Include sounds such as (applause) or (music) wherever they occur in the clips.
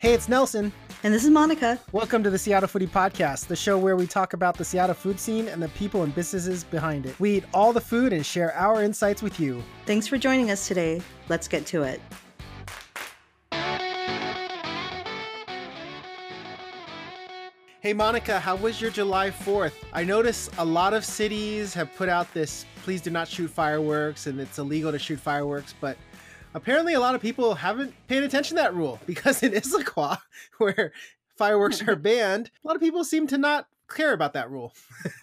Hey, it's Nelson. And this is Monica. Welcome to the Seattle Foodie Podcast, the show where we talk about the Seattle food scene and the people and businesses behind it. We eat all the food and share our insights with you. Thanks for joining us today. Let's get to it. Hey, Monica, how was your July 4th? I notice a lot of cities have put out this please do not shoot fireworks and it's illegal to shoot fireworks, but apparently a lot of people haven't paid attention to that rule (laughs) because in Issaquah, (laughs) where fireworks are banned, a lot of people seem to not care about that rule. (laughs)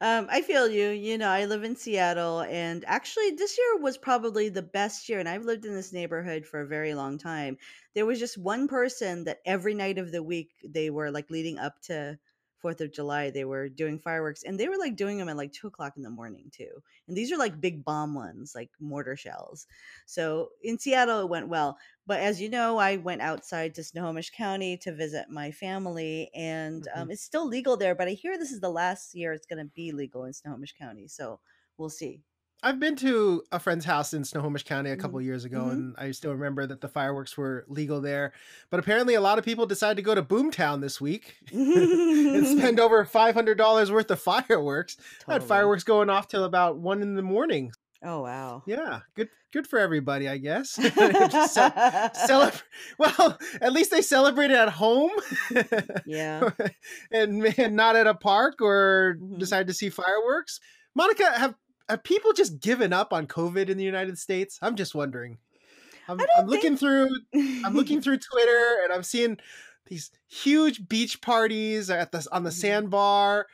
um, I feel you. You know, I live in Seattle, and actually, this year was probably the best year. And I've lived in this neighborhood for a very long time. There was just one person that every night of the week they were like leading up to Fourth of July, they were doing fireworks, and they were like doing them at like two o'clock in the morning too. And these are like big bomb ones, like mortar shells. So in Seattle, it went well. But as you know, I went outside to Snohomish County to visit my family, and mm-hmm. um, it's still legal there. But I hear this is the last year it's going to be legal in Snohomish County. So we'll see. I've been to a friend's house in Snohomish County a couple mm-hmm. years ago, mm-hmm. and I still remember that the fireworks were legal there. But apparently, a lot of people decided to go to Boomtown this week (laughs) and spend (laughs) over five hundred dollars worth of fireworks. Totally. had fireworks going off till about one in the morning. Oh wow! Yeah, good, good for everybody, I guess. (laughs) ce- well, at least they celebrated at home. yeah, and, and not at a park or mm-hmm. decided to see fireworks. Monica, have have people just given up on COVID in the United States? I'm just wondering. I'm, I'm looking through I'm looking (laughs) through Twitter and I'm seeing these huge beach parties at the on the mm-hmm. sandbar.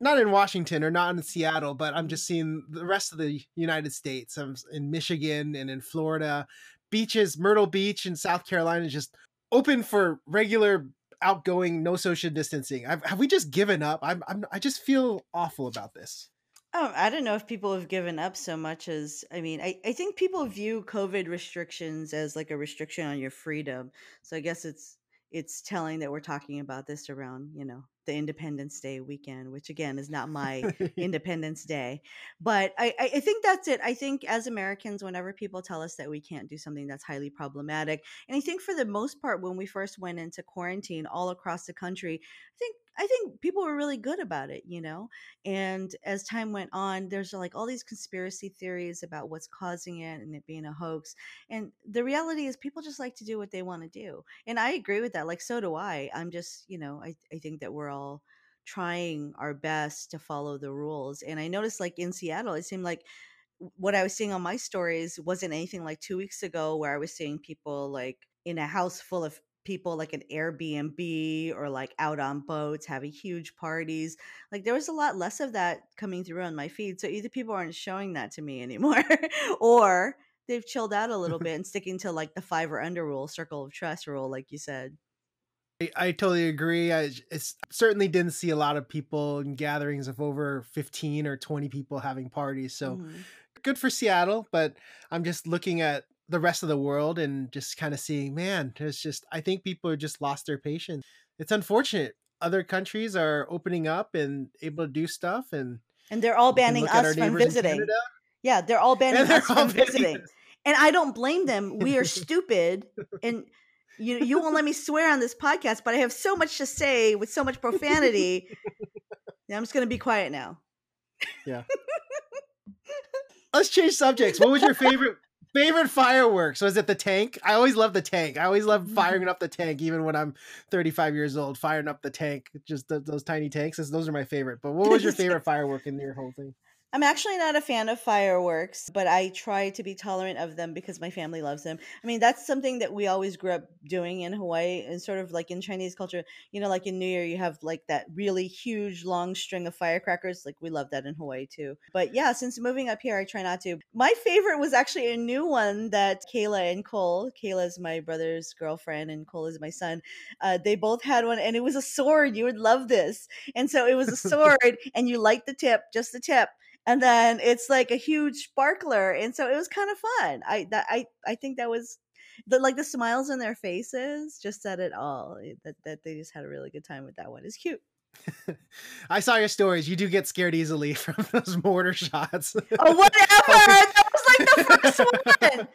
Not in Washington or not in Seattle, but I'm just seeing the rest of the United States. I'm in Michigan and in Florida. Beaches, Myrtle Beach in South Carolina is just open for regular outgoing, no social distancing. I've, have we just given up? I'm, I'm I just feel awful about this. Um, I don't know if people have given up so much as I mean, I, I think people view COVID restrictions as like a restriction on your freedom. So I guess it's it's telling that we're talking about this around, you know, the Independence Day weekend, which again is not my (laughs) Independence Day. But I, I think that's it. I think as Americans, whenever people tell us that we can't do something that's highly problematic, and I think for the most part, when we first went into quarantine all across the country, I think I think people were really good about it, you know. And as time went on, there's like all these conspiracy theories about what's causing it and it being a hoax. And the reality is, people just like to do what they want to do. And I agree with that. Like, so do I. I'm just, you know, I, I think that we're all trying our best to follow the rules. And I noticed, like, in Seattle, it seemed like what I was seeing on my stories wasn't anything like two weeks ago, where I was seeing people like in a house full of people like an Airbnb or like out on boats having huge parties. Like there was a lot less of that coming through on my feed. So either people aren't showing that to me anymore (laughs) or they've chilled out a little (laughs) bit and sticking to like the five or under rule, circle of trust rule, like you said. I, I totally agree. I certainly didn't see a lot of people in gatherings of over 15 or 20 people having parties. So mm-hmm. good for Seattle, but I'm just looking at the rest of the world and just kind of seeing, man, there's just I think people just lost their patience. It's unfortunate. Other countries are opening up and able to do stuff and and they're all banning us from visiting. Yeah, they're all (laughs) banning they're us all from visiting. Us. And I don't blame them. We are (laughs) stupid and you you won't let me swear on this podcast, but I have so much to say with so much profanity. (laughs) I'm just going to be quiet now. Yeah. (laughs) Let's change subjects. What was your favorite favorite fireworks was it the tank i always love the tank i always love firing up the tank even when i'm 35 years old firing up the tank just those tiny tanks those are my favorite but what was your (laughs) favorite firework in your whole thing I'm actually not a fan of fireworks, but I try to be tolerant of them because my family loves them. I mean, that's something that we always grew up doing in Hawaii and sort of like in Chinese culture, you know, like in New Year, you have like that really huge long string of firecrackers. Like we love that in Hawaii too. But yeah, since moving up here, I try not to. My favorite was actually a new one that Kayla and Cole, Kayla is my brother's girlfriend and Cole is my son. Uh, they both had one and it was a sword. You would love this. And so it was a (laughs) sword and you light the tip, just the tip and then it's like a huge sparkler and so it was kind of fun i that i i think that was the like the smiles on their faces just said it all eh, that that they just had a really good time with that one it's cute (laughs) I saw your stories. You do get scared easily (laughs) from those mortar shots. Oh, whatever. (laughs) that was like the first one.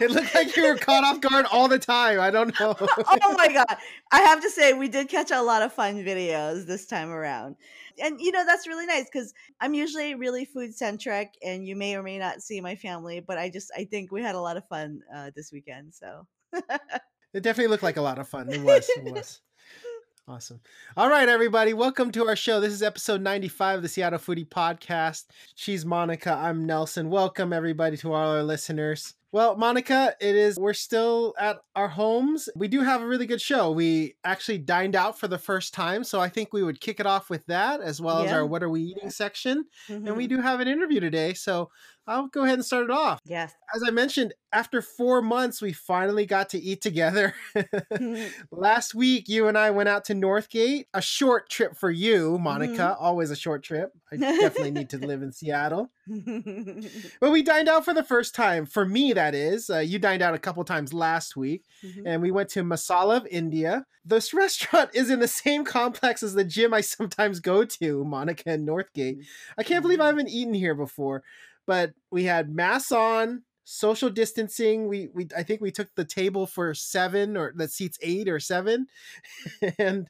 it looked like you were caught off guard all the time. I don't know. oh my god. I have to say we did catch a lot of fun videos this time around. And you know that's really nice cuz I'm usually really food centric and you may or may not see my family, but I just I think we had a lot of fun uh, this weekend, so (laughs) It definitely looked like a lot of fun. It was. It was. Awesome. All right, everybody. Welcome to our show. This is episode 95 of the Seattle Foodie Podcast. She's Monica. I'm Nelson. Welcome, everybody, to all our listeners. Well, Monica, it is, we're still at our homes. We do have a really good show. We actually dined out for the first time. So I think we would kick it off with that as well yeah. as our What Are We Eating section. Mm-hmm. And we mm-hmm. do have an interview today. So I'll go ahead and start it off. Yes. As I mentioned, after four months, we finally got to eat together. (laughs) (laughs) Last week, you and I went out to Northgate, a short trip for you, Monica. Mm-hmm. Always a short trip. I (laughs) definitely need to live in Seattle. (laughs) but we dined out for the first time. For me, that is. Uh, you dined out a couple times last week, mm-hmm. and we went to Masala of India. This (laughs) restaurant is in the same complex as the gym I sometimes go to, Monica and Northgate. I can't believe I mm-hmm. haven't eaten here before but we had masks on, social distancing. We we I think we took the table for seven or that seats eight or seven, (laughs) and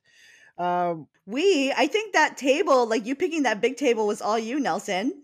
um, we I think that table like you picking that big table was all you, Nelson.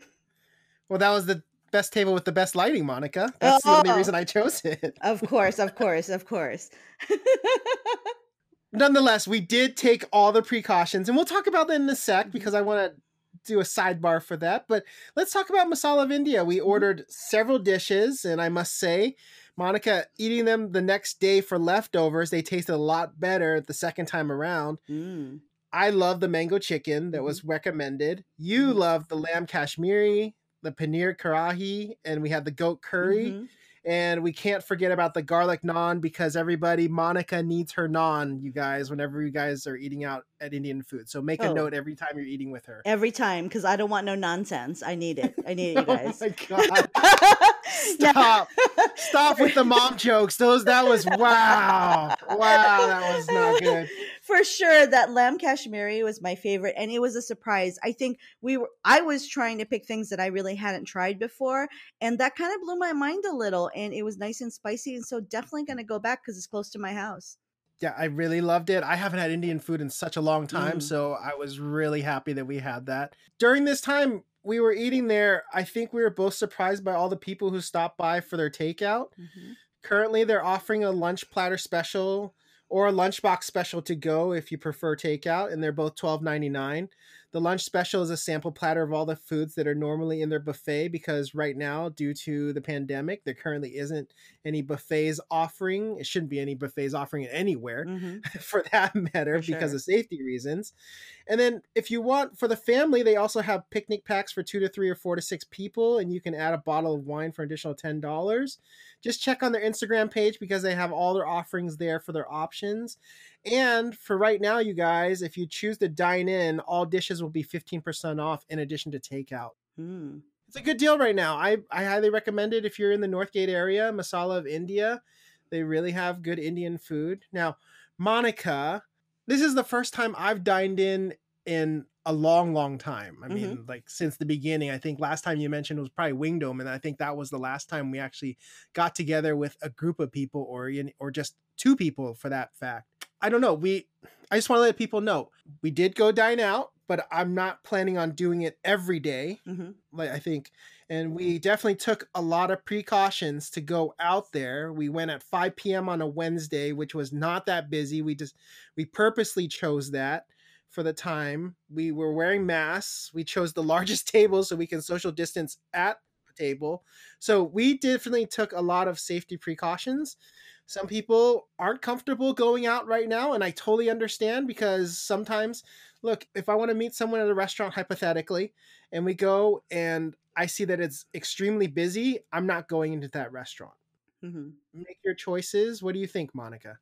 Well, that was the best table with the best lighting, Monica. That's oh, the only reason I chose it. of course, of course, of course. (laughs) Nonetheless, we did take all the precautions, and we'll talk about that in a sec because I want to do a sidebar for that. But let's talk about Masala of India. We mm-hmm. ordered several dishes, and I must say, Monica eating them the next day for leftovers, they tasted a lot better the second time around. Mm. I love the mango chicken that was mm-hmm. recommended. You mm-hmm. love the lamb kashmiri, the paneer karahi, and we had the goat curry. Mm-hmm. And we can't forget about the garlic naan because everybody, Monica needs her naan, you guys, whenever you guys are eating out at Indian food. So make a oh. note every time you're eating with her. Every time, because I don't want no nonsense. I need it. I need it, you (laughs) oh guys. oh my (laughs) god! Stop! Stop with the mom (laughs) jokes. Those that was wow, wow, that was not good. For sure, that lamb kashmiri was my favorite, and it was a surprise. I think we were. I was trying to pick things that I really hadn't tried before, and that kind of blew my mind a little. And it was nice and spicy, and so definitely going to go back because it's close to my house yeah, I really loved it. I haven't had Indian food in such a long time, mm. so I was really happy that we had that. During this time we were eating there, I think we were both surprised by all the people who stopped by for their takeout. Mm-hmm. Currently, they're offering a lunch platter special or a lunchbox special to go if you prefer takeout, and they're both twelve ninety nine. The lunch special is a sample platter of all the foods that are normally in their buffet because right now, due to the pandemic, there currently isn't any buffets offering. It shouldn't be any buffets offering it anywhere mm-hmm. (laughs) for that matter for because sure. of safety reasons. And then if you want for the family, they also have picnic packs for two to three or four to six people, and you can add a bottle of wine for additional ten dollars. Just check on their Instagram page because they have all their offerings there for their options. And for right now, you guys, if you choose to dine in, all dishes will be 15% off in addition to takeout. Mm. It's a good deal right now. I, I highly recommend it if you're in the Northgate area, Masala of India. They really have good Indian food. Now, Monica, this is the first time I've dined in in a long, long time. I mean, mm-hmm. like since the beginning. I think last time you mentioned was probably Wingdome, and I think that was the last time we actually got together with a group of people, or or just two people for that fact. I don't know. We I just want to let people know we did go dine out, but I'm not planning on doing it every day, mm-hmm. Like I think, and we definitely took a lot of precautions to go out there. We went at 5 p.m. on a Wednesday, which was not that busy. We just we purposely chose that for the time. We were wearing masks. We chose the (laughs) largest table so we can social distance at the table. So we definitely took a lot of safety precautions some people aren't comfortable going out right now and i totally understand because sometimes look if i want to meet someone at a restaurant hypothetically and we go and i see that it's extremely busy i'm not going into that restaurant mm-hmm. make your choices what do you think monica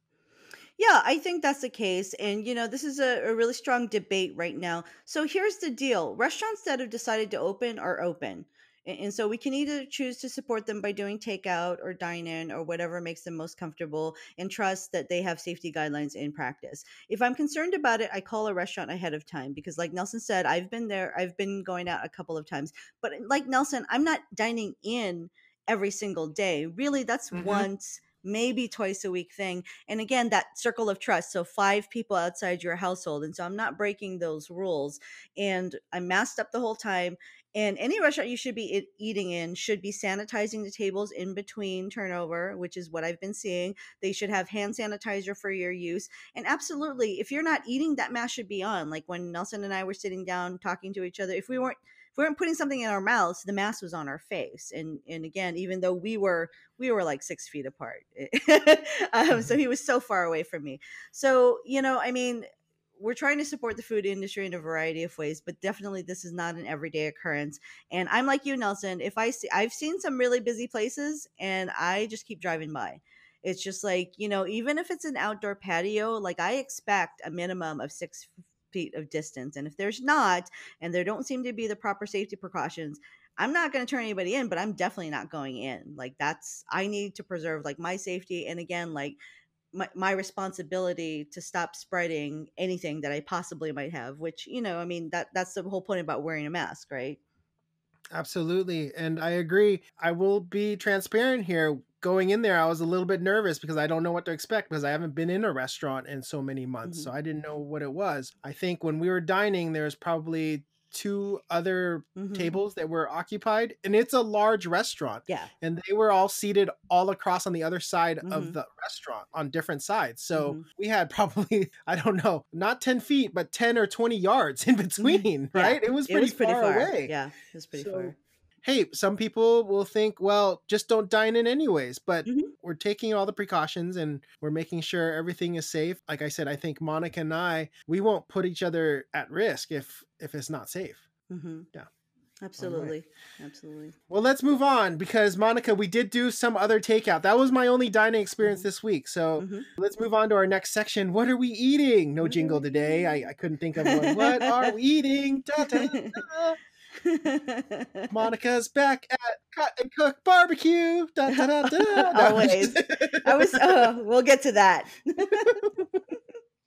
yeah, I think that's the case. And, you know, this is a, a, really strong debate right now. So here's the deal restaurants that have decided to open are open. And, so we can either choose to support them by doing takeout or dine in or whatever makes them most comfortable and trust that they have safety guidelines in practice. If I'm concerned about it, I call a restaurant ahead of time because, like Nelson said, I've been there, I've been going out a couple of times. But like Nelson, I'm not dining in every single day. Really, that's mm-hmm. once maybe twice a week thing. And again, that circle of trust. So five people outside your household. And so I'm not breaking those rules. And I'm masked up the whole time. And any restaurant you should be eating in should be sanitizing the tables in between turnover, which is what I've been seeing. They should have hand sanitizer for your use. And absolutely, if you're not eating, that mask should be on. Like when Nelson and I were sitting down talking to each other, if we weren't if we weren't putting something in our mouths, the mask was on our face. And and again, even though we were we were like six feet apart, (laughs) um, so he was so far away from me. So you know, I mean, we're trying to support the food industry in a variety of ways, but definitely this is not an everyday occurrence. And I'm like you, Nelson. If I see, I've seen some really busy places, and I just keep driving by. It's just like you know, even if it's an outdoor patio, like I expect a minimum of six feet of distance. And if there's not, and there don't seem to be the proper safety precautions, I'm not going to turn anybody in, but I'm definitely not going in. Like that's I need to preserve like my safety, and again, like my, my responsibility to stop spreading anything that I possibly might have, which, you know, I mean, that that's the whole point about wearing a mask, right? Absolutely. And I agree. I will be transparent here. Going in there, I was a little bit nervous because I don't know what to expect because I haven't been in a restaurant in so many months. Mm-hmm. So I didn't know what it was. I think when we were dining, there was probably two other mm-hmm. tables that were occupied and it's a large restaurant yeah and they were all seated all across on the other side mm-hmm. of the restaurant on different sides so mm-hmm. we had (laughs) probably i don't know not 10 feet but 10 or 20 yards in mm-hmm. between (laughs) right yeah. it was pretty, it was pretty far, far, away yeah it was pretty so, far hey, some people will think, well, just don't dine in anyways. But mm-hmm. we're taking all the precautions and we're making sure everything is safe. Like I said, I think Monica and I, we won't put each other at risk if if it's not safe. Mm-hmm. Yeah. Absolutely. Absolutely. Well, let's move on because Monica, we did do some other takeout. That was my only dining experience mm-hmm. this week. So mm-hmm. let's move on to our next section. What are we eating? No jingle today. I, I couldn't think of one. what are we eating? (laughs) Da, da, da. (laughs) Monica's back at Cut and Cook Barbecue. Da, da, da. (laughs) Always. I was. Oh, we'll get to that. (laughs)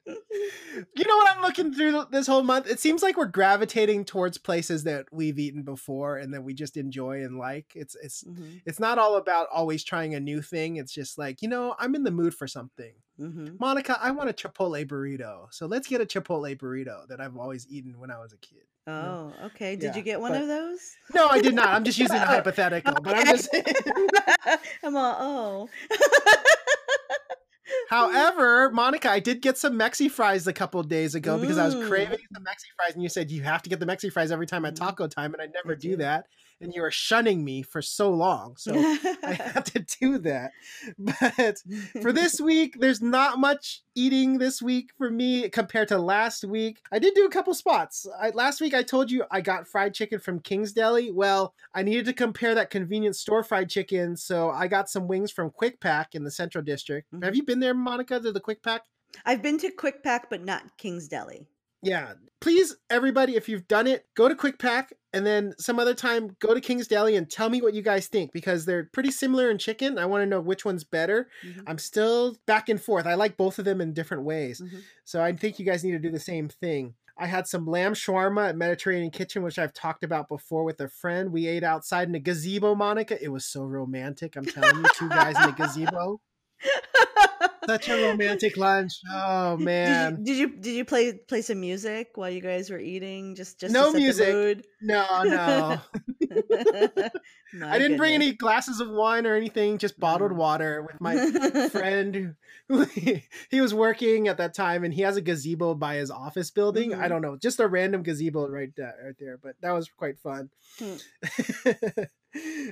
you know what I'm looking through this whole month? It seems like we're gravitating towards places that we've eaten before and that we just enjoy and like. It's it's mm-hmm. it's not all about always trying a new thing. It's just like, you know, I'm in the mood for something. Mm-hmm. Monica, I want a Chipotle burrito. So let's get a Chipotle burrito that I've always eaten when I was a kid. Oh, okay. Did yeah, you get one but, of those? No, I did not. I'm just using a (laughs) hypothetical, okay. but I'm just (laughs) I'm all, oh. (laughs) However, Monica, I did get some Mexi fries a couple days ago because I was craving the Mexi fries, and you said you have to get the Mexi fries every time at mm-hmm. Taco Time, and I never do that and you were shunning me for so long. So I (laughs) had to do that. (laughs) But for this (laughs) week, there's not much eating this week for me compared to last week. I did do a couple spots. I, last week, I told you I got fried chicken from King's Deli. Well, I needed to compare that convenience store fried chicken. So I got some wings from Quick Pack in the Central District. Mm-hmm. Have you been there, Monica, to the Quick Pack? I've been to Quick Pack, but not King's Deli. Yeah. Please, everybody, if you've done it, go to Quick Pack and then some other time go to King's Deli and tell me what you guys think because they're pretty similar in chicken. I want to know which one's better. Mm-hmm. I'm still back and forth. I like both of them in different ways. Mm-hmm. So I think you guys need to do the same thing. I had some lamb shawarma at Mediterranean Kitchen, which I've talked about before with a friend. We ate outside in a gazebo, Monica. It was so romantic. I'm telling you, two guys in a gazebo. (laughs) Such a romantic lunch. Oh man. Did you, did you, did you play play some music while you guys were eating? Just just no music. No, no. (laughs) I didn't bring any glasses of wine or anything. Just bottled mm. water with my (laughs) friend who he, was working at that time, and he has a gazebo by his office building. Mm-hmm. I don't know, just a random gazebo right there, right there. But that was quite fun. Hmm.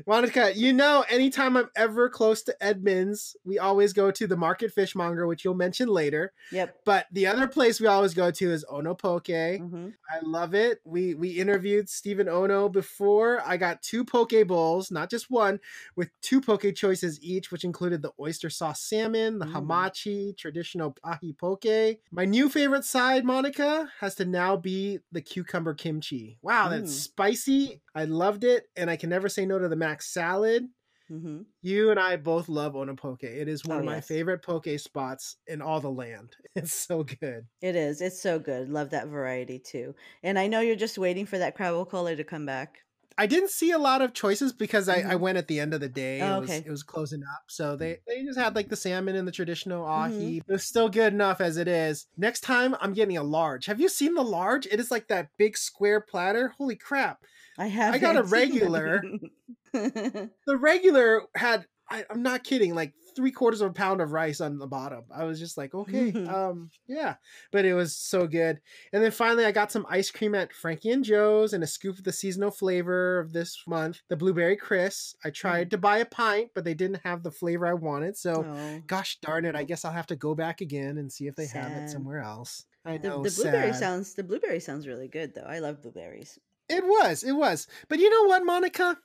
Monica, you know, anytime I'm ever close to Edmonds, we always go to the Market Fishmonger, which you'll mention later. Yep. But the other place we always go to is Ono Poke. Mm-hmm. I love it. We we interviewed Stephen Ono before. I got two poke bowls, not just one, with two poke choices each, which included the oyster sauce salmon, the mm. hamachi, traditional ahi poke. My new favorite side, Monica, has to now be the cucumber kimchi. Wow, that's mm. spicy. I loved it, and I can never say no to the mac salad. Mm-hmm. You and I both love Onopoke. It is one oh, of my favorite poke spots in all the land. (laughs) It's so good. It is. It's so good. Love that variety too. And I know you're just waiting for that crab cola to come back. I didn't see a lot of choices because I, mm-hmm. I went at the end of the day. Oh, it, was, okay. it was closing up. So they, they just had like the salmon and the traditional ahi. Mm-hmm. It was still good enough as it is. Next time I'm getting a large. Have you seen the large? It is like that big square platter. Holy crap. I have. I got a (laughs) regular. (laughs) the regular had I, am not kidding, like three quarters of a pound of rice on the bottom. I was just like, okay, (laughs) um, yeah, but it was so good. And then finally, I got some ice cream at Frankie and Joe's and a scoop of the seasonal flavor of this month, the blueberry Kris. I tried mm. to buy a pint, but they didn't have the flavor I wanted. So, oh. gosh darn it, I guess I'll have to go back again and see if they sad. have it somewhere else. I know the, the blueberry sounds the blueberry sounds really good though. I love blueberries. It was, it was. But you know what, Monica?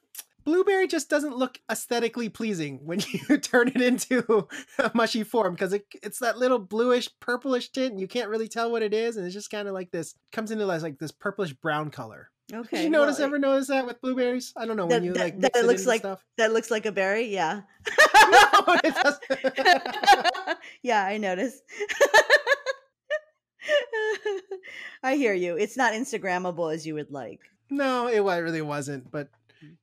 Blueberry just doesn't look aesthetically pleasing when (laughs) you turn it into a mushy form because it, it's that little bluish purplish tint you can't really tell what it is and it's just kind of like this comes into like this purplish brown color okay Did you notice well, ever notice that with blueberries i don't know that, when you that, like that it looks like stuff. that looks like a berry yeah (laughs) no, (laughs) yeah i noticed I hear you. It's not Instagrammable as you would like. No, it really wasn't. But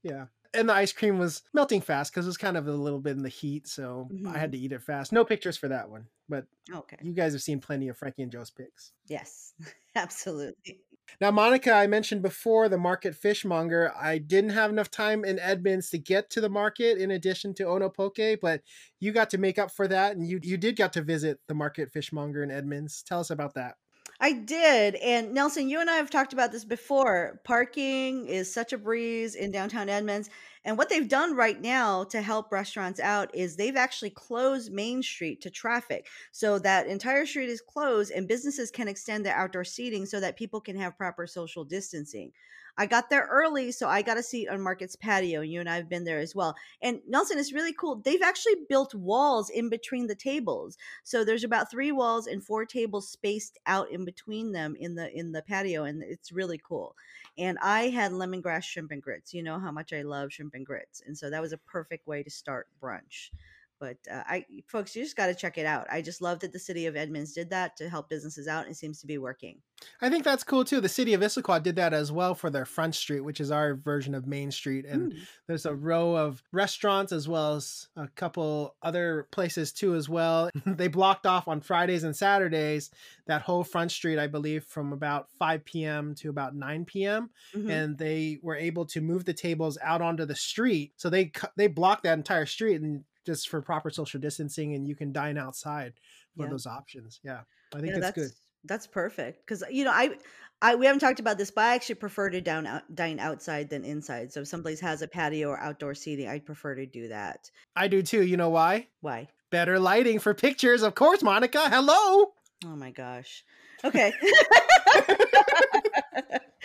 yeah. And the ice cream was melting fast because it was kind of a little bit in the heat, so mm-hmm. I had to eat it fast. No pictures for that one, but okay. You guys have seen plenty of Frankie and Joe's pics. Yes, (laughs) absolutely. Now, Monica, I mentioned before the market fishmonger. I didn't have enough time in Edmonds to get to the market in addition to Onopoke, but you got to make up for that, and you you did get to visit the market fishmonger in Edmonds. Tell us about that. I did. And Nelson, you and I have talked about this before. Parking is such a breeze in downtown Edmonds. And what they've done right now to help restaurants out is they've actually closed Main Street to traffic. So that entire street is closed and businesses can extend their outdoor seating so that people can have proper social distancing. I got there early, so I got a seat on Market's patio. You and I have been there as well. And Nelson it's really cool. They've actually built walls in between the tables. So there's about three walls and four tables spaced out in between them in the in the patio, and it's really cool. And I had lemongrass shrimp and grits. You know how much I love shrimp and grits, and so that was a perfect way to start brunch. But uh, I, folks, you just got to check it out. I just love that the city of Edmonds did that to help businesses out, and it seems to be working. I think that's cool too. The city of Issaquah did that as well for their Front Street, which is our version of Main Street, and mm. there's a row of restaurants as well as a couple other places too as well. (laughs) they blocked off on Fridays and Saturdays that whole Front Street, I believe, from about 5 p.m. to about 9 p.m. Mm-hmm. and they were able to move the tables out onto the street, so they they blocked that entire street and just for proper social distancing and you can dine outside for yeah. those options. Yeah. I think yeah, that's, good. That's perfect. Cause you know, I, I, we haven't talked about this, but I actually prefer to down out, dine outside than inside. So if someplace has a patio or outdoor seating, I'd prefer to do that. I do too. You know why? Why? Better lighting for pictures, of course, Monica. Hello. Oh my gosh. Okay. (laughs)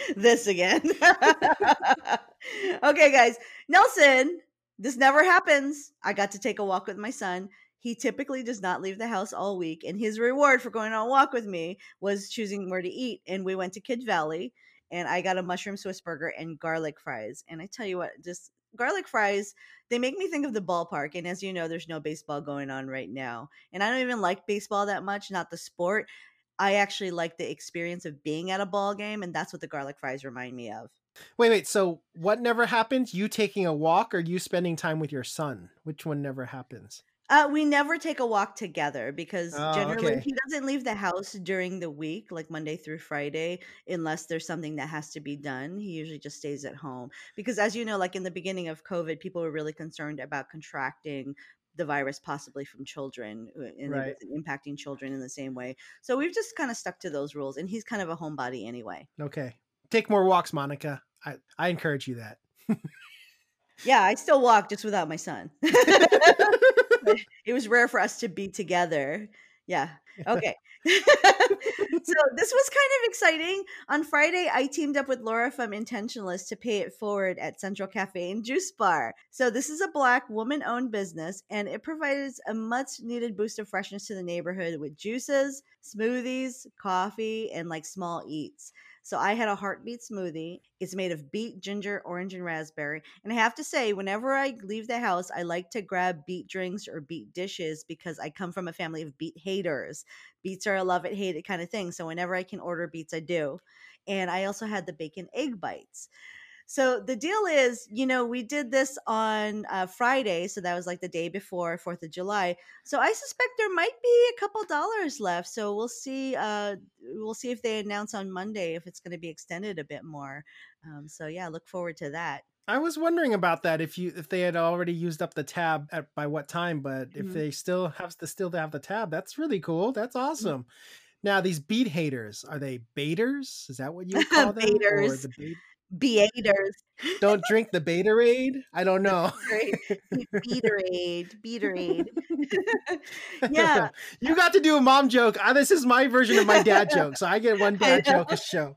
(laughs) this again. (laughs) okay, guys. Nelson this never happens. I got to take a walk with my son. He typically does not leave the house all week, and his reward for going on a walk with me was choosing where to eat. And we went to Kid Valley, and I got a mushroom Swiss burger and garlic fries. And I tell you what, just garlic fries, they make me think of the ballpark. And as you know, there's no baseball going on right now. And I don't even like baseball that much, not the sport. I actually like the experience of being at a ball game, and that's what the garlic fries remind me of. Wait, wait. So what never happens? You taking a walk or you spending time with your son? Which one never happens? Uh, we never take a walk together because oh, generally okay. he doesn't leave the house during the week, like Monday through Friday, unless there's something that has to be done. He usually just stays at home because, as you know, like in the beginning of COVID, people were really concerned about contracting the virus possibly from children uh, and right. impacting children in the same way. So we've just kind of stuck to those rules, and he's kind of a homebody anyway. Okay, take more walks, Monica. I, I encourage you that. yeah, I still walk just without my son. (laughs) it was rare for us to be together. Yeah. (laughs) Okay. (laughs) so this was kind of exciting. On Friday, I teamed up with Laura from Intentionalist to pay it forward at Central Cafe and Juice Bar. So this is a black woman-owned business, and it provides a much-needed boost of freshness to the neighborhood with juices, smoothies, coffee, and like small eats. So I had a heartbeat smoothie. It's made of beet, ginger, orange, and raspberry. And I have to say, whenever I leave the house, I like to grab beet drinks or beet dishes because I come from a family of beet haters. Beets are a love it, hate it kind of thing. So whenever I can order beets, I do. And I also had the bacon egg bites. So the deal is, you know, we did this on uh, Friday, so that was like the day before Fourth of July. So I suspect there might be a couple dollars left. So we'll see. Uh, we'll see if they announce on Monday if it's going to be extended a bit more. Um, so yeah, look forward to that. I was wondering about that if you if they had already used up the tab at by what time, but mm-hmm. if they still have to still have the tab, that's really cool. That's mm-hmm. awesome. Mm-hmm. Now these beat haters are they baiters? Is that what you (laughs) call them? baiters. The Beaters. Don't drink the Beaterade. I don't (laughs) know. Beaterade, Beaterade. yeah. (laughs) You got to do a mom joke. This is my version of my dad (laughs) joke, so I get one dad joke a show.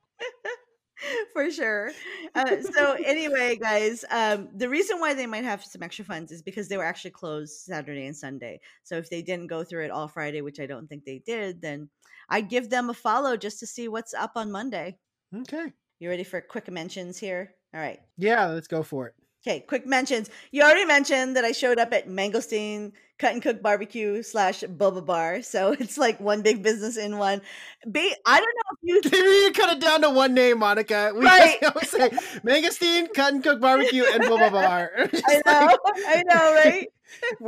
For sure. Uh, so anyway, guys, um, the reason why they might have some extra funds is because they were actually closed Saturday and Sunday. So if they didn't go through it all Friday, which I don't think they did, then I'd give them a follow just to see what's up on Monday. Okay. You ready for quick mentions here? All right. Yeah, let's go for it. Okay, quick mentions. You already mentioned that I showed up at Mangosteen Cut and Cook Barbecue slash Boba Bar, so (laughs) it's like one big business in one. I don't know if you (laughs) you cut it down to one name, Monica. (laughs) We right. always say Mangosteen Cut and Cook Barbecue and Boba Bar. I know, like... I know, right?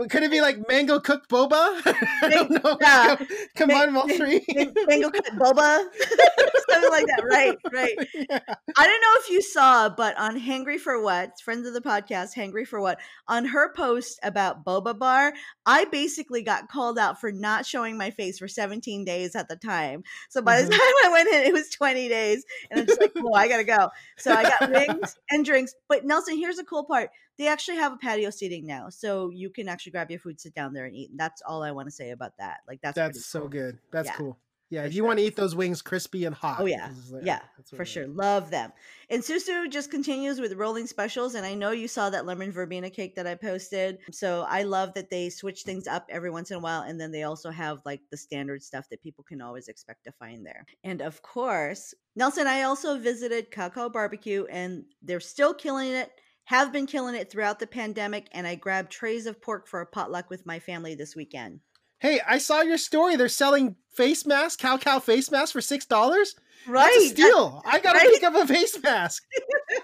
Could it be like mango cooked boba? (laughs) I don't know. Yeah. Combine all three. mango cooked boba, (laughs) something like that. Right, right. (laughs) Yeah. I don't know if you saw, but on Hangry for What, friends of the podcast, Hangry for What, on her post about boba bar, I basically got called out for not showing my face for 17 days at the time. So by mm-hmm. the time I went in, it was 20 days, and I'm just like, oh, I gotta go. So I got wings and drinks. But Nelson, here's the cool part they actually have a patio seating now, so you can actually grab your food, sit down there, and eat. And that's all I want to say about that. Like that's that's so cool. good. That's yeah. cool. Yeah, if you want to eat those wings crispy and hot. Oh yeah, like, yeah, for sure. Love them. And Susu just continues with rolling specials, and I know you saw that lemon verbena cake that I posted. So I love that they switch things up every once in a while, and then they also have like the standard stuff that people can always expect to find there. And of course, Nelson, I also visited Kau Kau Barbecue, and they're still killing it have been killing it throughout the pandemic, and I grabbed trays of pork for a potluck with my family this weekend. Hey, I saw your story. They're selling face masks, Kau Kau face masks for six dollars. Right, That's a steal. I (laughs) gotta right? pick up a face mask.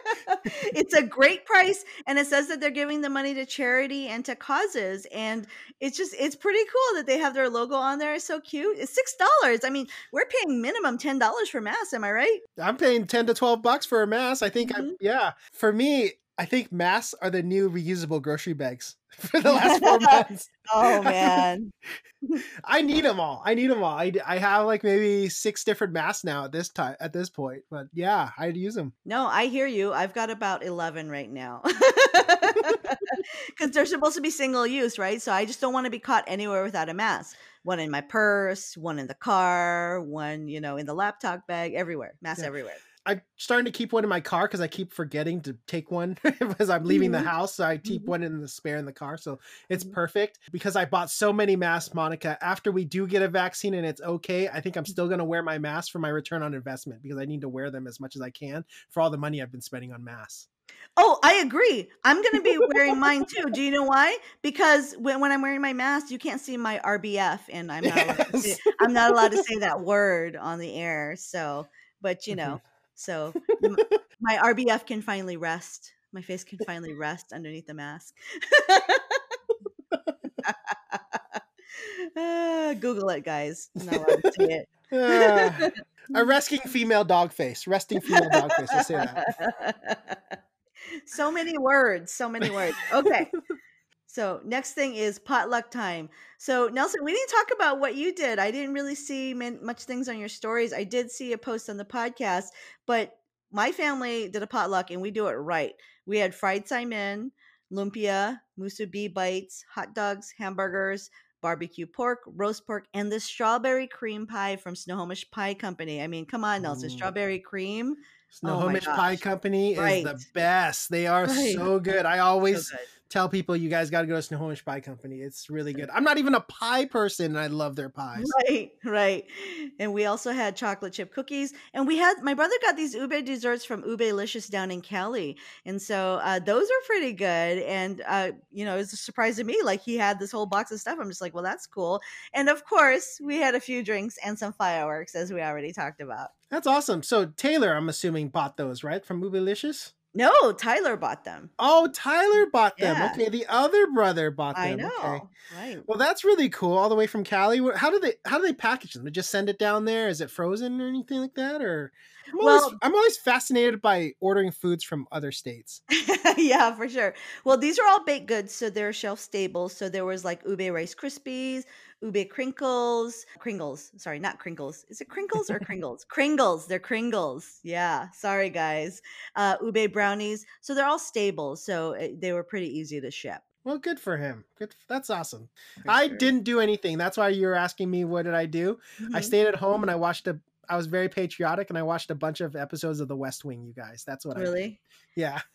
(laughs) it's a great price, and it says that they're giving the money to charity and to causes, and it's just it's pretty cool that they have their logo on there. It's so cute. It's six dollars. I mean, we're paying minimum ten dollars for masks. Am I right? I'm paying ten to twelve bucks for a mask. I think. Mm-hmm. I yeah. For me, I think masks are the new reusable grocery bags (laughs) for the last four months. (laughs) oh man, (laughs) I need them all. I need them all. I, I have like maybe six different masks now at this time at this point. But yeah, I'd use them. No, I hear you. I've got about eleven right now because they're supposed to be single use, right? So I just don't want to be caught anywhere without a mask. One in my purse, one in the car, one you know in the laptop bag, everywhere. Mask yeah. everywhere. I'm starting to keep one in my car because I keep forgetting to take one (laughs) as I'm leaving mm-hmm. the house. So I keep mm-hmm. one in the spare in the car. So it's mm-hmm. perfect because I bought so many masks, Monica. After we do get a vaccine and it's okay, I think I'm still going to wear my mask for my return on investment because I need to wear them as much as I can for all the money I've been spending on masks. Oh, I agree. I'm going to be wearing (laughs) mine too. Do you know why? Because when, when I'm wearing my mask, you can't see my RBF, and I'm not yes. say, I'm not allowed to (laughs) say that word on the air. So, but you mm-hmm. know, so (laughs) my RBF can finally rest. My face can finally rest underneath the mask. uh, (laughs) Google it, guys. I'm not allowed to see it. Uh, a (laughs) resting female dog face. Resting female dog face. I say that. So many words. So many words. Okay. So next thing is potluck time. So Nelson, we didn't talk about what you did. I didn't really see much things on your stories. I did see a post on the podcast, but my family did a potluck and we do it right. We had fried saimin, lumpia, musubi bites, hot dogs, hamburgers, barbecue pork, roast pork, and the strawberry cream pie from Snohomish Pie Company. I mean, come on, Nelson, mm. strawberry cream. Snohomish oh Pie Company right. is the best. They are right. so good. I always so good tell people you guys got to go to Snohomish Pie Company. It's really good. I'm not even a pie person, and I love their pies. Right, right. And we also had chocolate chip cookies, and we had my brother got these ube desserts from Ube Licious down in Cali, and so uh, those are pretty good. And uh, you know, it was a surprise to me. Like he had this whole box of stuff. I'm just like, well, that's cool. And of course, we had a few drinks and some fireworks, as we already talked about. That's awesome. So Taylor, I'm assuming bought those right from Ubelicious. No, Tyler bought them. Oh, Tyler bought them. Yeah. Okay, the other brother bought them. I know. Okay. Right. Well, that's really cool. All the way from Cali. How do they how do they package them? They just send it down there? Is it frozen or anything like that? Or I'm well, always, I'm always fascinated by ordering foods from other states. (laughs) yeah, for sure. Well, these are all baked goods, so they're shelf stable. So there was like ube rice krispies, ube crinkles, kringles. Sorry, not crinkles. Is it crinkles or (laughs) kringles? Kringles. They're kringles. Yeah. Sorry, guys. Uh, ube brownies. So they're all stable. So it, eh, they were pretty easy to ship. Well, good for him. Good. That's awesome. For I sure. didn't do anything. That's why you were asking me what did I do. Mm-hmm. I stayed at home and I watched a I was very patriotic and I watched a bunch of episodes of The West Wing. You guys, that's what really? I really. Yeah. (laughs)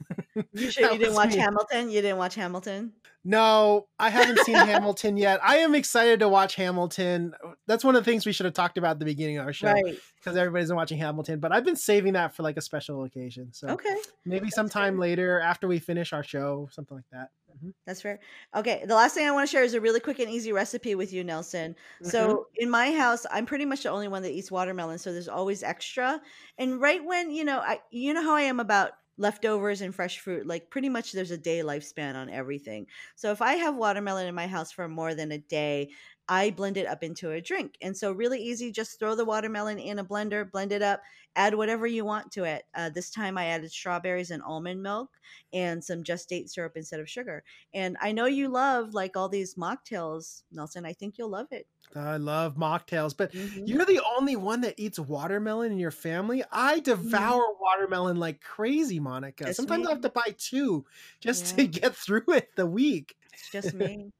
You (laughs) sure you didn't watch me. Hamilton? You didn't watch Hamilton? No, I haven't seen Hamilton yet. I am excited to watch Hamilton. That's one of the things we should have talked about at the beginning of our show, right? Because everybody's been watching Hamilton, but I've been saving that for like a special occasion. So okay, maybe that's sometime fair. later after we finish our show, something like that. Mm-hmm. That's fair. Okay, the last thing I want to share is a really quick and easy recipe with you, Nelson. Mm-hmm. So in my house, I'm pretty much the only one that eats watermelon, so there's always extra. And right when you know, I you know how I am about leftovers and fresh fruit like pretty much there's a day lifespan on everything so if i have watermelon in my house for more than a day I blend it up into a drink. And so, really easy, just throw the watermelon in a blender, blend it up, add whatever you want to it. Uh, this time I added strawberries and almond milk and some just date syrup instead of sugar. And I know you love like all these mocktails, Nelson. I think you'll love it. I love mocktails, but mm-hmm. you're the only one that eats watermelon in your family. I devour mm-hmm. watermelon like crazy, Monica. Just Sometimes me. I have to buy two just yeah. to get through it the week. It's just me.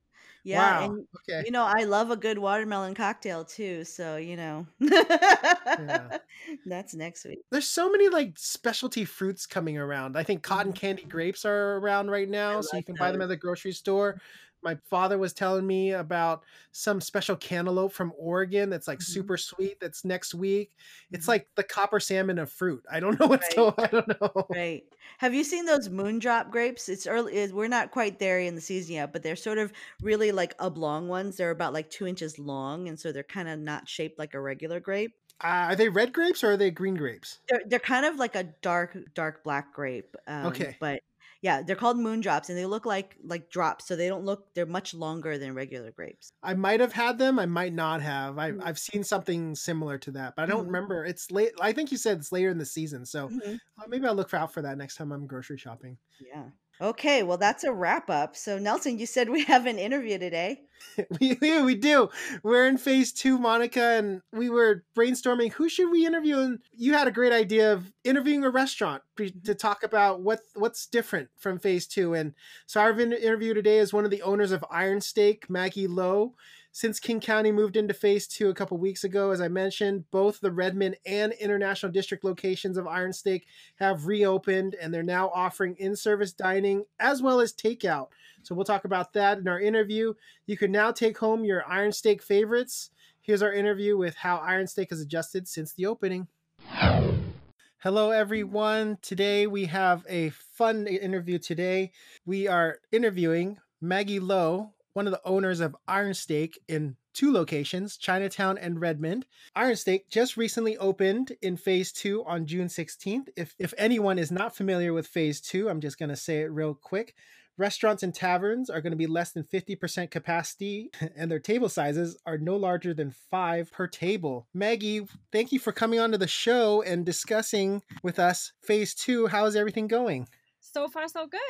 Yeah, wow. and okay. you know, I love a good watermelon cocktail too. So you know, yeah. (laughs) that's next week. There's so many like specialty fruits coming around. I think cotton mm-hmm. candy grapes are around right now, so you can those. buy them at the grocery store my father was telling me about some special cantaloupe from Oregon that's like mm-hmm. super sweet that's next week. It's mm-hmm. like the copper salmon of fruit. I don't (laughs) know what's right. going I don't know. Right. Have you seen those moondrop grapes? It's early we're not quite there in the season yet, but they're sort of really like oblong ones. They're about like two inches long and so they're kind of not shaped like a regular grape. Uh, are they red grapes or are they green grapes? They're they're kind of like a dark dark black grape. Um, okay, but yeah, they're called moon drops and they look like like drops, so they don't look they're much longer than regular grapes. I might have had them, I might not have. I, mm-hmm. I've seen something similar to that, but I don't mm-hmm. remember. It's late. I think you said it's later in the season, so mm-hmm. uh, maybe I'll look out for that next time I'm grocery shopping. Yeah. Okay, well, that's a wrap up. So, Nelson, you said we have an interview today. (laughs) we, we do. We're in phase two, Monica, and we were brainstorming who should we interview. And you had a great idea of interviewing a restaurant to talk about what what's different from phase two. And so, our interview today is one of the owners of Iron Steak, Maggie Lowe. Since King County moved into phase two a couple weeks ago, as I mentioned, both the Redmond and International District locations of Iron Steak have reopened and they're now offering in service dining as well as takeout. So we'll talk about that in our interview. You can now take home your Iron Steak favorites. Here's our interview with how Iron Steak has adjusted since the opening. Hello, everyone. Today we have a fun interview. Today we are interviewing Maggie Lowe, one of the owners of Iron Steak in two locations, Chinatown and Redmond. Iron Steak just recently opened in phase two on June 16th. If, if anyone is not familiar with phase two, I'm just going to say it real quick. Restaurants and taverns are going to be less than 50% capacity, (laughs) and their table sizes are no larger than five per table. Maggie, thank you for coming onto the show and discussing with us phase two. How's everything going? So far, so good.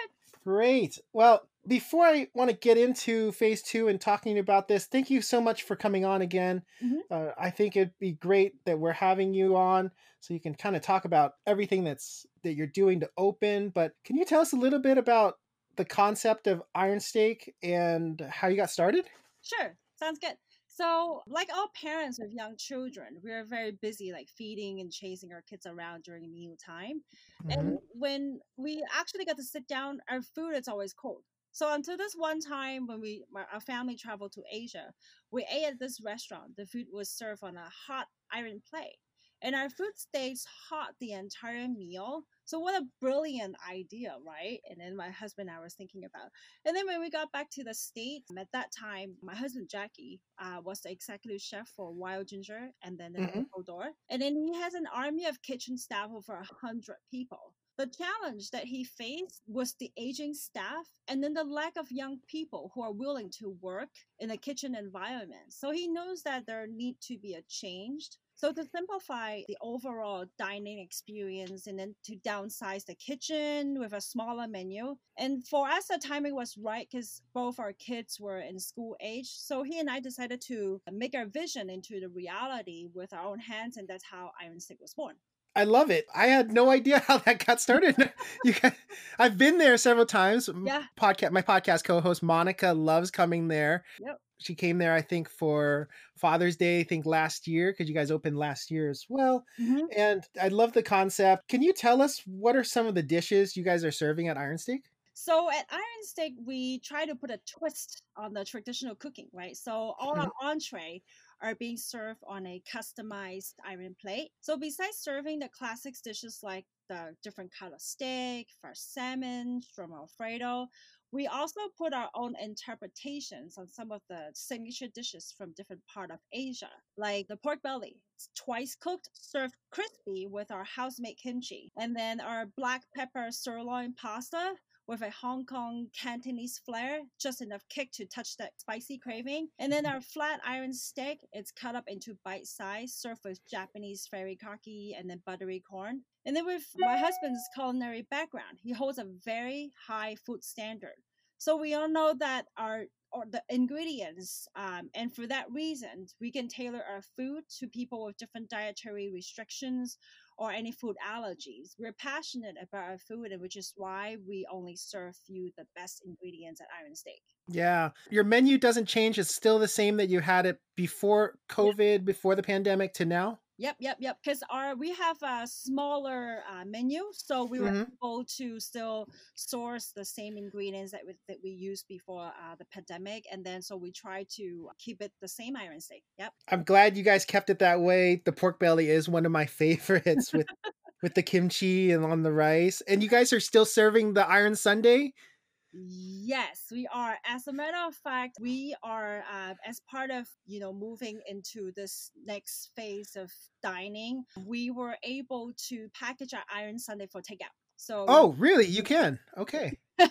Great. Well, before I want to get into phase two and talking about this, thank you so much for coming on again. Mm-hmm. Uh, I think it'd be great that we're having you on so you can kind of talk about everything that's that you're doing to open. But can you tell us a little bit about the concept of Iron Steak and how you got started? Sure, sounds good. So, like all parents with young children, we're very busy, like feeding and chasing our kids around during meal time. Mm-hmm. And when we actually get to sit down, our food is always cold. So until this one time when we our family traveled to Asia, we ate at this restaurant. The food was served on a hot iron plate, and our food stays hot the entire meal. So what a brilliant idea, right? And then my husband and I was thinking about. And then when we got back to the States, at that time, my husband Jackie uh, was the executive chef for Wild Ginger and then the mm-hmm. Door. And then he has an army of kitchen staff over a hundred people. The challenge that he faced was the aging staff and then the lack of young people who are willing to work in a kitchen environment. So he knows that there need to be a change so to simplify the overall dining experience and then to downsize the kitchen with a smaller menu. And for us, the timing was right because both our kids were in school age. So he and I decided to uh, make our vision into the reality with our own hands. And that's how Iron Steak was born. I love it. I had no idea (laughs) how that got started. (laughs) you guys, I've been there several times. Yeah. Podcast my podcast co-host Monica loves coming there. Yep she came there, I think, for Father's Day, I think last year, because you guys opened last year as well. Mm-hmm. And I love the concept. Can you tell us what are some of the dishes you guys are serving at Iron Steak? So at Iron Steak, we try to put a twist on the traditional cooking, right? So all our mm-hmm. entree are being served on a customized iron plate. So besides serving the classic dishes like the different kind of steak, fresh salmon, from alfredo, we also put our own interpretations on some of the signature dishes from different part of Asia, like the pork belly. It's twice cooked, served crispy with our house-made kimchi, and then our black pepper sirloin pasta with a Hong Kong Cantonese flair, just enough kick to touch that spicy craving. And then our flat iron steak, it's cut up into bite size, served with Japanese furikake and then buttery corn. And then with my husband's culinary background, he holds a very high food standard. So we all know that our or the ingredients um, and for that reason we can tailor our food to people with different dietary restrictions or any food allergies. We're passionate about our food and which is why we only serve you the best ingredients at iron steak. Yeah. Your menu doesn't change. It's still the same that you had it before covid yeah. before the pandemic to now Yep, yep, yep. Because our we have a smaller uh, menu, so we were mm-hmm. able to still source the same ingredients that we, that we used before uh, the pandemic, and then so we try to keep it the same iron steak. Yep. I'm glad you guys kept it that way. The pork belly is one of my (laughs) favorites with with the kimchi and on the rice, and you guys are still serving the iron sundae. Yes, we are. As a matter of fact, we are uh, as part of you know moving into this next phase of dining. We were able to package our Iron Sundae for takeout. So oh, really? You can? Okay. (laughs) yep,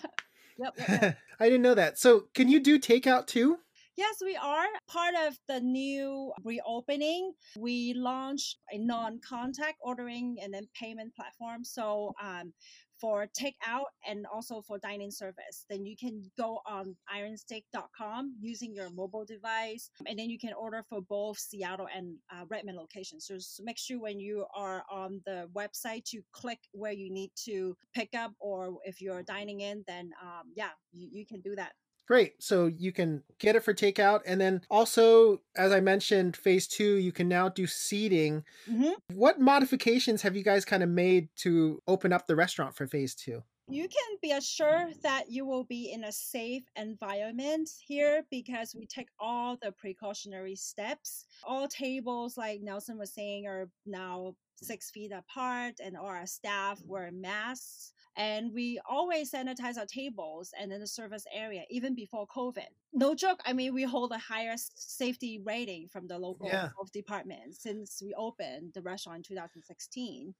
yep, yep. (laughs) I didn't know that. So can you do takeout too? Yes, we are. Part of the new reopening, we launched a non contact ordering and then payment platform. So um, for takeout and also for dining service, then you can go on ironsteak.com using your mobile device, and then you can order for both Seattle and uh, Redmond locations. So just make sure when you are on the website to click where you need to pick up, or if you're dining in, then um, yeah, you, you can do that. Great. So you can get it for takeout. And then also, as I mentioned, phase two, you can now do seating. Mm-hmm. What modifications have you guys kind of made to open up the restaurant for phase two? You can be assured that you will be in a safe environment here because we take all the precautionary steps. All tables, like Nelson was saying, are now six feet apart, and all our staff wear masks. And we always sanitize our tables and in the service area, even before COVID. No joke. I mean, we hold the highest safety rating from the local yeah. health department since we opened the restaurant in 2016.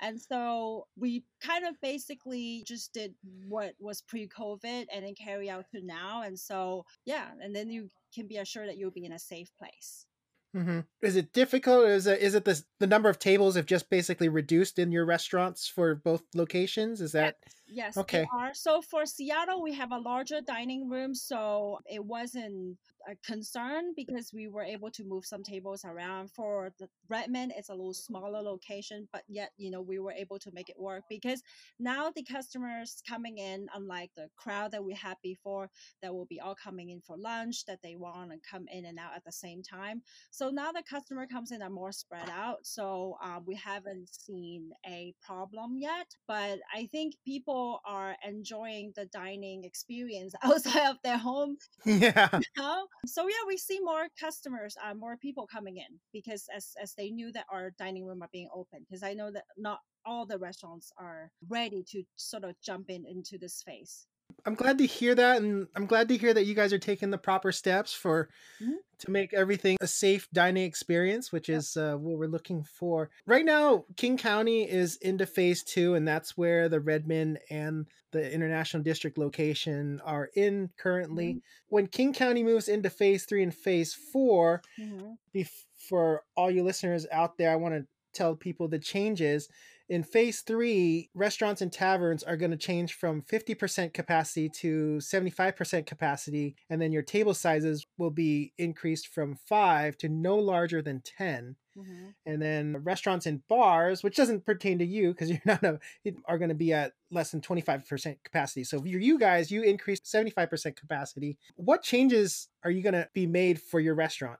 And so we kind of basically just did what was pre COVID and then carry out to now. And so, yeah, and then you can be assured that you'll be in a safe place. Mm-hmm. Is it difficult? Is it is it the the number of tables have just basically reduced in your restaurants for both locations? Is that yes? okay. So for Seattle, we have a larger dining room, so it wasn't a concern because we were able to move some tables around. For the Redmond, it's a little smaller location, but yet, you know, we were able to make it work because now the customers coming in, unlike the crowd that we had before, that will be all coming in for lunch, that they want to come in and out at the same time. So now the customer comes in are more spread out. So um, we haven't seen a problem yet, but I think people are enjoying the dining experience (laughs) outside of their home. (laughs) Yeah. Now so yeah, we see more customers, uh, more people coming in because as as they knew that our dining room are being open. Because I know that not all the restaurants are ready to sort of jump in into this space. I'm glad to hear that, and I'm glad to hear that you guys are taking the proper steps for mm-hmm. to make everything a safe dining experience, which is uh, what we're looking for. Right now, King County is into phase two, and that's where the Redmond and the International District location are in currently. Mm-hmm. When King County moves into phase three and phase 4 mm-hmm. for all you listeners out there, I want to tell people the changes in phase three, restaurants and taverns are going to change from 50% capacity to 75% capacity. And then your table sizes will be increased from five to no larger than 10. Mm-hmm. And then restaurants and bars, which doesn't pertain to you because (laughs) you're not a, are going to be at less than 25% capacity. So if you're you guys, you increase 75% capacity. What changes are you going to be made for your restaurant?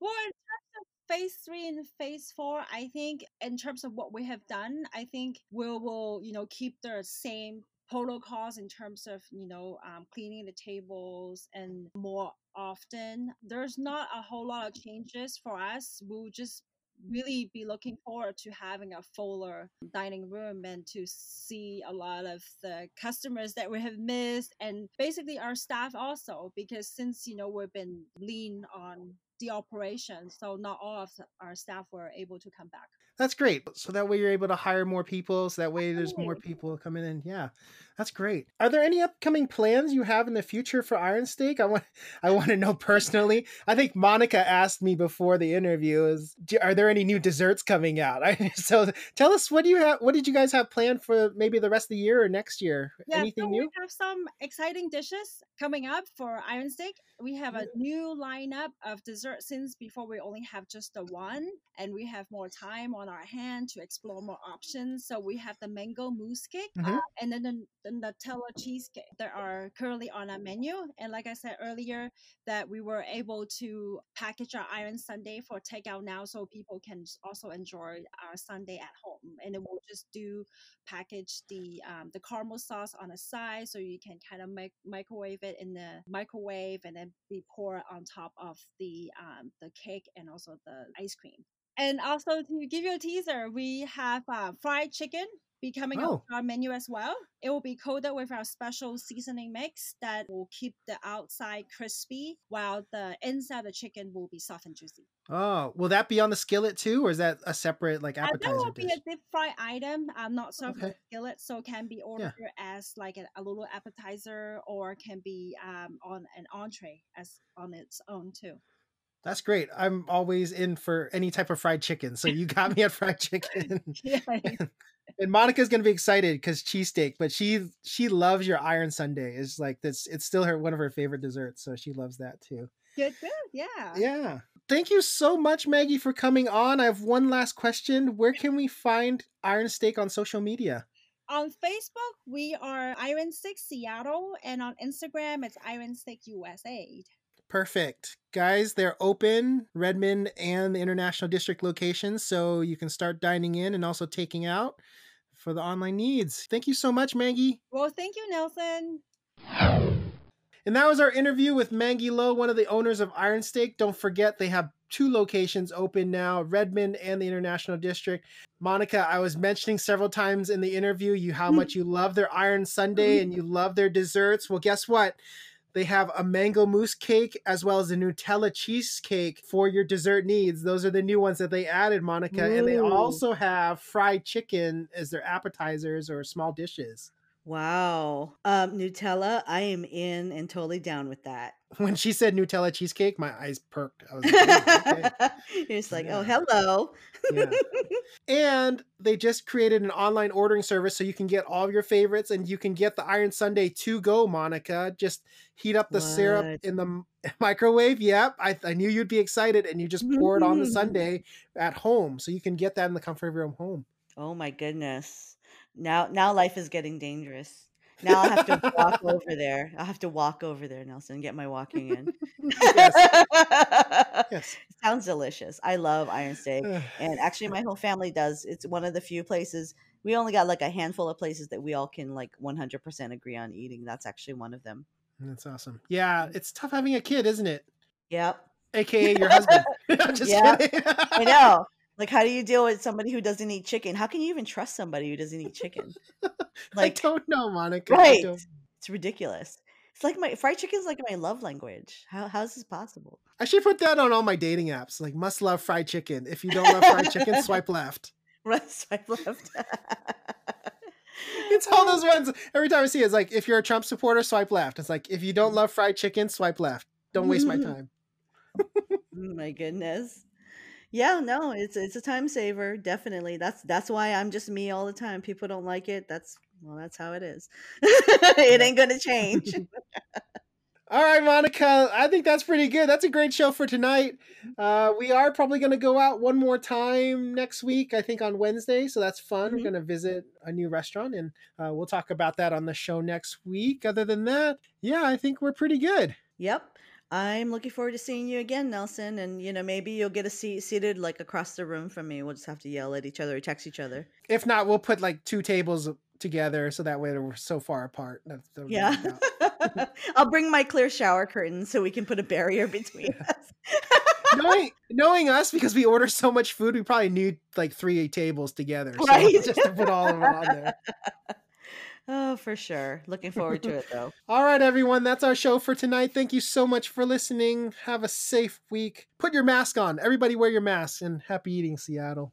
Well, phase three and phase four, I think in terms of what we have done, I think we will, you know, keep the same protocols in terms of you know um, cleaning the tables and more often. There's not a whole lot of changes for us. We'll just really be looking forward to having a fuller dining room and to see a lot of the customers that we have missed and basically our staff also because since you know we've been lean on the operation. So not all of our staff were able to come back. That's great. So that way you're able to hire more people. So that way there's more people coming in. Yeah, that's great. Are there any upcoming plans you have in the future for Iron Steak? I want (laughs) I want to know personally. I think Monica asked me before the interview is are there any new desserts coming out? (laughs) so tell us what do you have what did you guys have planned for maybe the rest of the year or next year? Yeah, Anything so new? We have some exciting dishes coming up for Iron Steak. We have a mm-hmm. new lineup of desserts since before we only have just the one and we have more time on our hand to explore more options. So we have the mango mousse cake mm-hmm. uh, and then the, the Nutella cheesecake that are currently on our menu. And like I said earlier, that we were able to package our Iron Sundae for takeout now so people can also enjoy our sundae at home. And it will just do package the um, the caramel sauce on the side so you can kind of make, microwave it in the microwave and then be poured on top of the um, the cake and also the ice cream. And also to give you a teaser, we have uh, fried chicken be coming oh. our menu as well. It will be coated with our special seasoning mix that will keep the outside crispy while the inside of the chicken will be soft and juicy. Oh, will that be on the skillet too, or is that a separate like appetizer? Uh, that will dish? be a deep fried item. I'm not served okay. skillet, so can be ordered yeah. as like a, a, little appetizer, or can be um, on an entree as on its own too. That's great. I'm always in for any type of fried chicken. So you got me at fried chicken. (laughs) yeah. (laughs) and Monica's gonna be excited because cheesesteak, but she she loves your iron sundae. It's like this. It's still her one of her favorite desserts, so she loves that too. Good, good, yeah, yeah. Thank you so much, Maggie, for coming on. I have one last question. Where can we find Iron Steak on social media? On Facebook, we are Iron Steak Seattle, and on Instagram, it's Iron Steak USA. Perfect. Guys, they're open, Redmond and the International District locations, so you can start dining in and also taking out for the online needs. Thank you so much, Maggie. Well, thank you, Nelson. And that was our interview with Maggie Lowe, one of the owners of Iron Steak. Don't forget, they have two locations open now Redmond and the International District. Monica, I was mentioning several times in the interview you how hmm. much you love their Iron Sundae and you love their desserts. Well, guess what? They have a mango mousse cake as well as a Nutella cheesecake for your dessert needs. Those are the new ones that they added, Monica. Ooh. And they also have fried chicken as their appetizers or small dishes. Wow. Um, Nutella, I am in and totally down with that. When she said Nutella cheesecake, my eyes perked. I was like, okay. (laughs) You're just like, oh, yeah. oh, hello. yeah. (laughs) And they just created an online ordering service so you can get all of your favorites and you can get the Iron Sundae to go, Monica. Just heat up the what? syrup in the (laughs) microwave. Yep. I, I knew you'd be excited and you just pour it on the sundae at home. So you can get that in the comfort of your own home. Oh my goodness. Now, now life is getting dangerous. Now I'll have to (laughs) walk over there. I'll have to walk over there, Nelson, get my walking in. (laughs) yes. (laughs) yes. Sounds delicious. I love iron steak. (sighs) and actually my whole family does. It's one of the few places we only got like a handful of places that we all can like 100% agree on eating. That's actually one of them. That's awesome. Yeah, it's tough having a kid, isn't it? Yep. AKA your husband. just yeah. kidding. I know. Like, how do you deal with somebody who doesn't eat chicken? How can you even trust somebody who doesn't eat chicken? (laughs) Like, I don't know, Monica. Right. It's ridiculous. It's like my fried chicken is like my love language. How how is this possible? I should put that on all my dating apps. Like must love fried chicken. If you don't love fried chicken, (laughs) swipe left. Right, swipe left. it's all those (laughs) ones. Every time I see it, it's like if you're a Trump supporter, swipe left. It's like if you don't love fried chicken, swipe left. Don't waste my time. Oh my goodness. Yeah, no, it's it's a time saver, definitely. That's that's why I'm just me all the time. People don't like it. That's well, that's how it is. (laughs) it ain't gonna change. (laughs) All right, Monica. I think that's pretty good. That's a great show for tonight. Uh, we are probably going to go out one more time next week, I think on Wednesday. So that's fun. Mm-hmm. We're going to visit a new restaurant and uh, we'll talk about that on the show next week. Other than that, yeah, I think we're pretty good. Yep. I'm looking forward to seeing you again, Nelson. And, you know, maybe you'll get a seat seated like across the room from me. We'll just have to yell at each other or text each other. If not, we'll put like two tables together so that way we're so far apart. That's, yeah. (laughs) I'll bring my clear shower curtains so we can put a barrier (laughs) between us. knowing (laughs) knowing us because we order so much food, we probably need like three tables together. So just to put all of them on there. Oh, for sure. Looking forward to it though. (laughs) All right, everyone. That's our show for tonight. Thank you so much for listening. Have a safe week. Put your mask on. Everybody wear your mask and happy eating, Seattle.